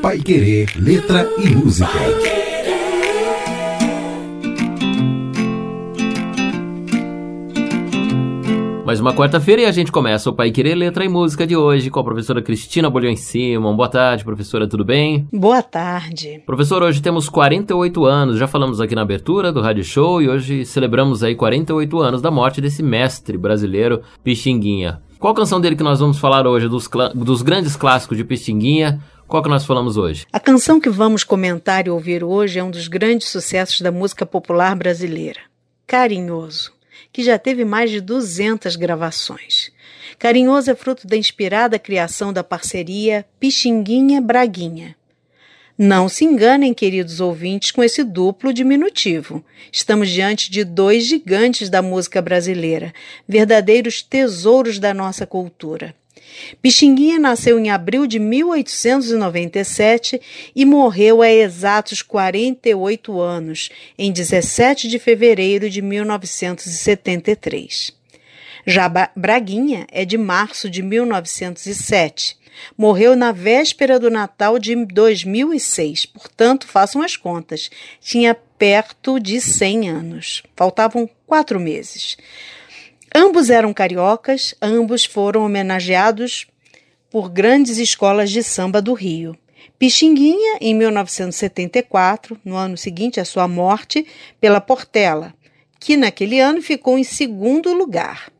Pai Querer, letra e música. Mais uma quarta-feira e a gente começa o Pai Querer Letra e Música de hoje com a professora Cristina Bolhões Simon. Boa tarde, professora, tudo bem? Boa tarde. Professor, hoje temos 48 anos, já falamos aqui na abertura do Rádio Show e hoje celebramos aí 48 anos da morte desse mestre brasileiro, Pixinguinha. Qual canção dele que nós vamos falar hoje, dos, dos grandes clássicos de Pixinguinha? Qual que nós falamos hoje? A canção que vamos comentar e ouvir hoje é um dos grandes sucessos da música popular brasileira, Carinhoso, que já teve mais de 200 gravações. Carinhoso é fruto da inspirada criação da parceria Pixinguinha Braguinha. Não se enganem, queridos ouvintes, com esse duplo diminutivo. Estamos diante de dois gigantes da música brasileira, verdadeiros tesouros da nossa cultura. Pixinguinha nasceu em abril de 1897 e morreu há exatos 48 anos, em 17 de fevereiro de 1973. Já Braguinha é de março de 1907. Morreu na véspera do Natal de 2006, portanto, façam as contas. Tinha perto de 100 anos. Faltavam quatro meses. Ambos eram cariocas, ambos foram homenageados por grandes escolas de samba do Rio. Pixinguinha, em 1974, no ano seguinte à sua morte, pela Portela, que naquele ano ficou em segundo lugar.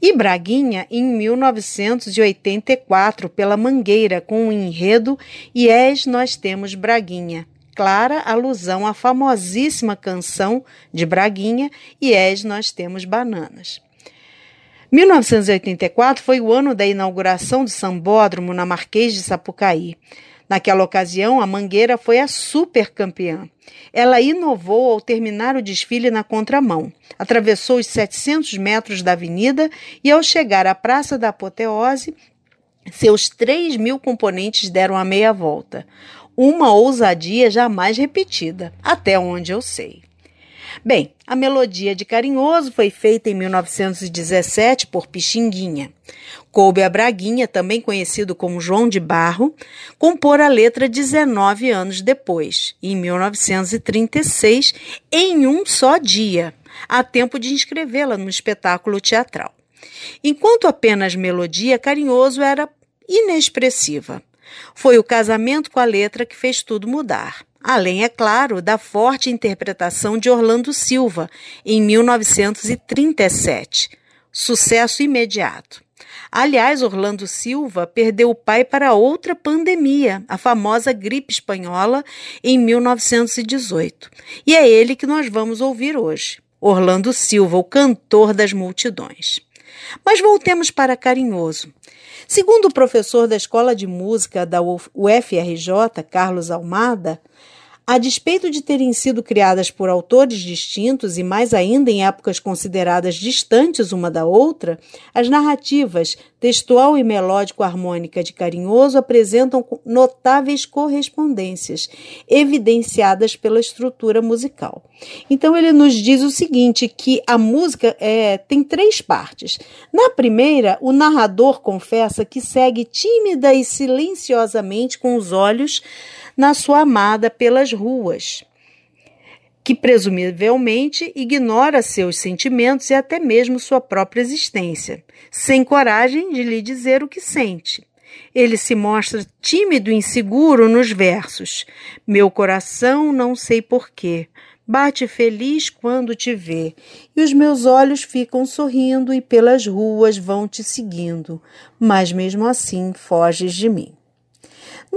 E Braguinha, em 1984, pela Mangueira, com o enredo És Nós Temos Braguinha, clara alusão à famosíssima canção de Braguinha És Nós Temos Bananas. 1984 foi o ano da inauguração do Sambódromo na Marquês de Sapucaí. Naquela ocasião, a Mangueira foi a super campeã. Ela inovou ao terminar o desfile na contramão. Atravessou os 700 metros da avenida e, ao chegar à Praça da Apoteose, seus 3 mil componentes deram a meia volta. Uma ousadia jamais repetida, até onde eu sei. Bem, a melodia de Carinhoso foi feita em 1917 por Pixinguinha. Coube a Braguinha, também conhecido como João de Barro, compor a letra 19 anos depois, em 1936, em um só dia, a tempo de inscrevê-la no espetáculo teatral. Enquanto apenas melodia, Carinhoso era inexpressiva. Foi o casamento com a letra que fez tudo mudar além, é claro, da forte interpretação de Orlando Silva, em 1937. Sucesso imediato. Aliás, Orlando Silva perdeu o pai para outra pandemia, a famosa gripe espanhola, em 1918. E é ele que nós vamos ouvir hoje. Orlando Silva, o cantor das multidões. Mas voltemos para Carinhoso. Segundo o professor da Escola de Música da UFRJ, Carlos Almada, a despeito de terem sido criadas por autores distintos e mais ainda em épocas consideradas distantes uma da outra, as narrativas textual e melódico-harmônica de Carinhoso apresentam notáveis correspondências, evidenciadas pela estrutura musical. Então ele nos diz o seguinte, que a música é, tem três partes. Na primeira, o narrador confessa que segue tímida e silenciosamente com os olhos na sua amada pelas ruas, que presumivelmente ignora seus sentimentos e até mesmo sua própria existência, sem coragem de lhe dizer o que sente. Ele se mostra tímido e inseguro nos versos. Meu coração não sei porquê. Bate feliz quando te vê, e os meus olhos ficam sorrindo e pelas ruas vão te seguindo, mas mesmo assim foges de mim.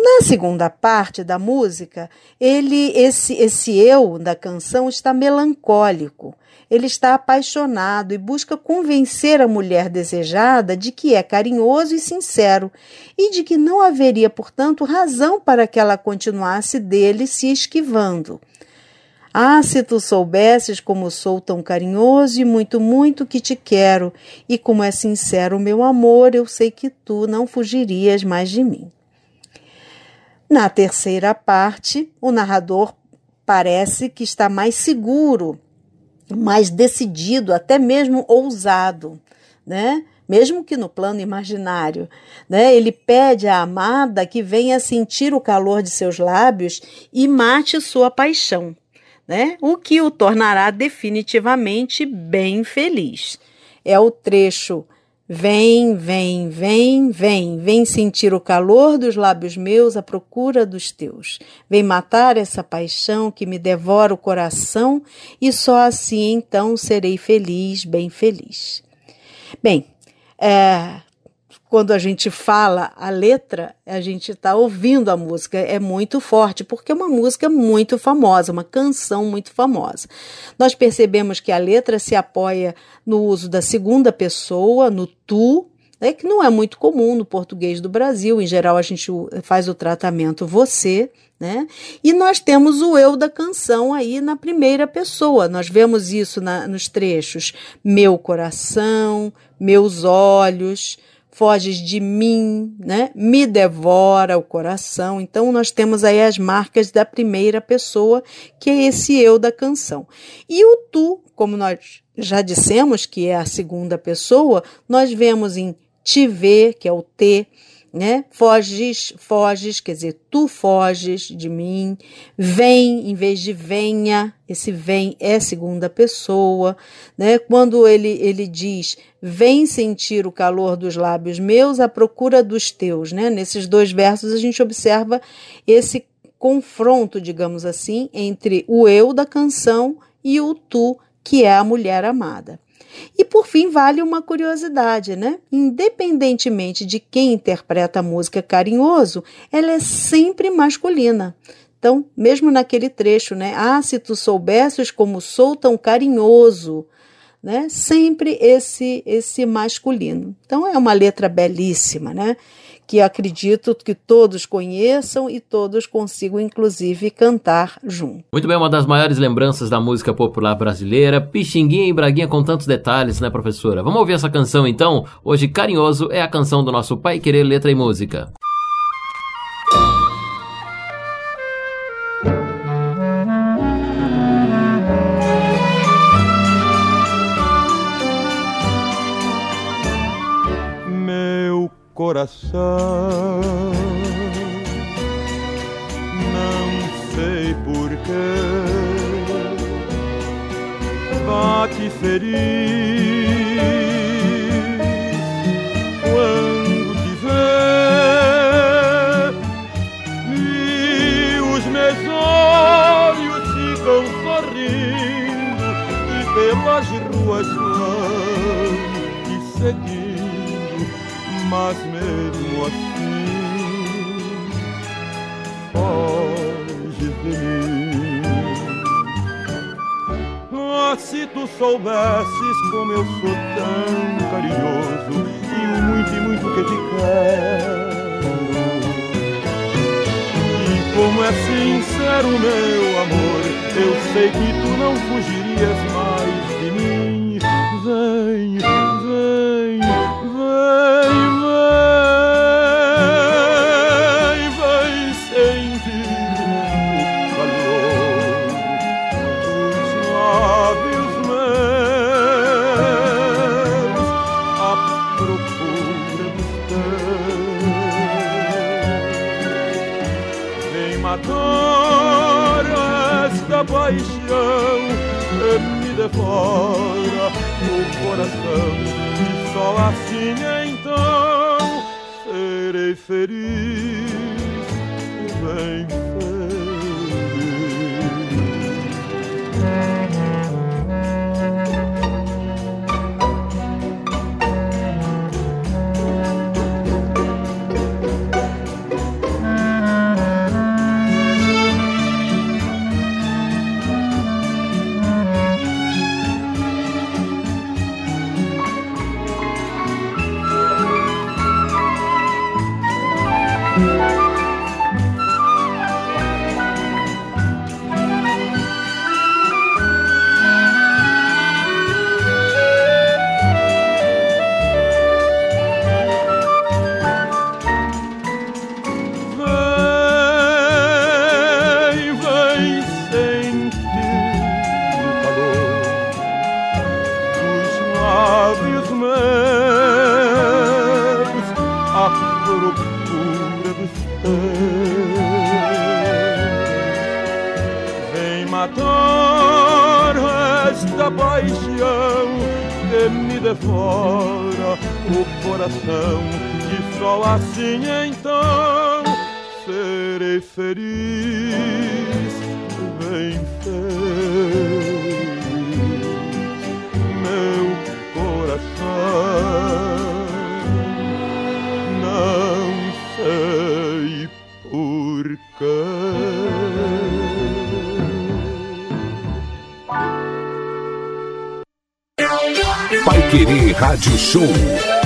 Na segunda parte da música, ele esse esse eu da canção está melancólico. Ele está apaixonado e busca convencer a mulher desejada de que é carinhoso e sincero e de que não haveria, portanto, razão para que ela continuasse dele se esquivando. Ah, se tu soubesses como sou tão carinhoso e muito, muito que te quero, e como é sincero o meu amor, eu sei que tu não fugirias mais de mim. Na terceira parte, o narrador parece que está mais seguro, mais decidido, até mesmo ousado, né? mesmo que no plano imaginário. Né? Ele pede à amada que venha sentir o calor de seus lábios e mate sua paixão, né? o que o tornará definitivamente bem feliz. É o trecho Vem, vem, vem, vem, vem sentir o calor dos lábios meus à procura dos teus. Vem matar essa paixão que me devora o coração e só assim então serei feliz, bem feliz. Bem, é, quando a gente fala a letra, a gente está ouvindo a música, é muito forte, porque é uma música muito famosa, uma canção muito famosa. Nós percebemos que a letra se apoia no uso da segunda pessoa, no tu, né, que não é muito comum no português do Brasil, em geral a gente faz o tratamento você, né? E nós temos o eu da canção aí na primeira pessoa. Nós vemos isso na, nos trechos: meu coração, meus olhos, foges de mim, né? Me devora o coração. Então nós temos aí as marcas da primeira pessoa, que é esse eu da canção. E o tu, como nós já dissemos que é a segunda pessoa, nós vemos em te ver, que é o te, né? Foges, foges, quer dizer, tu foges de mim. Vem em vez de venha, esse vem é segunda pessoa, né? Quando ele ele diz: "Vem sentir o calor dos lábios meus à procura dos teus", né? Nesses dois versos a gente observa esse confronto, digamos assim, entre o eu da canção e o tu, que é a mulher amada. E por fim, vale uma curiosidade, né? Independentemente de quem interpreta a música carinhoso, ela é sempre masculina. Então, mesmo naquele trecho, né? Ah, se tu soubesses como sou tão carinhoso, né? Sempre esse esse masculino. Então é uma letra belíssima, né? Que acredito que todos conheçam e todos consigam, inclusive, cantar junto. Muito bem, uma das maiores lembranças da música popular brasileira, Pixinguinha e Braguinha com tantos detalhes, né, professora? Vamos ouvir essa canção então? Hoje, Carinhoso é a canção do nosso Pai Querer Letra e Música. Coração. Não sei porquê bate feliz se tu soubesses como eu sou tão carinhoso e o muito e muito que te quero. E como é sincero meu amor, eu sei que tu não fugirias mais de mim. Vem, paixão me devora o coração. E só assim então serei feliz, bem lábios paixão que me devora o coração e só assim então serei feliz. Vem feliz, meu coração. Rádio Show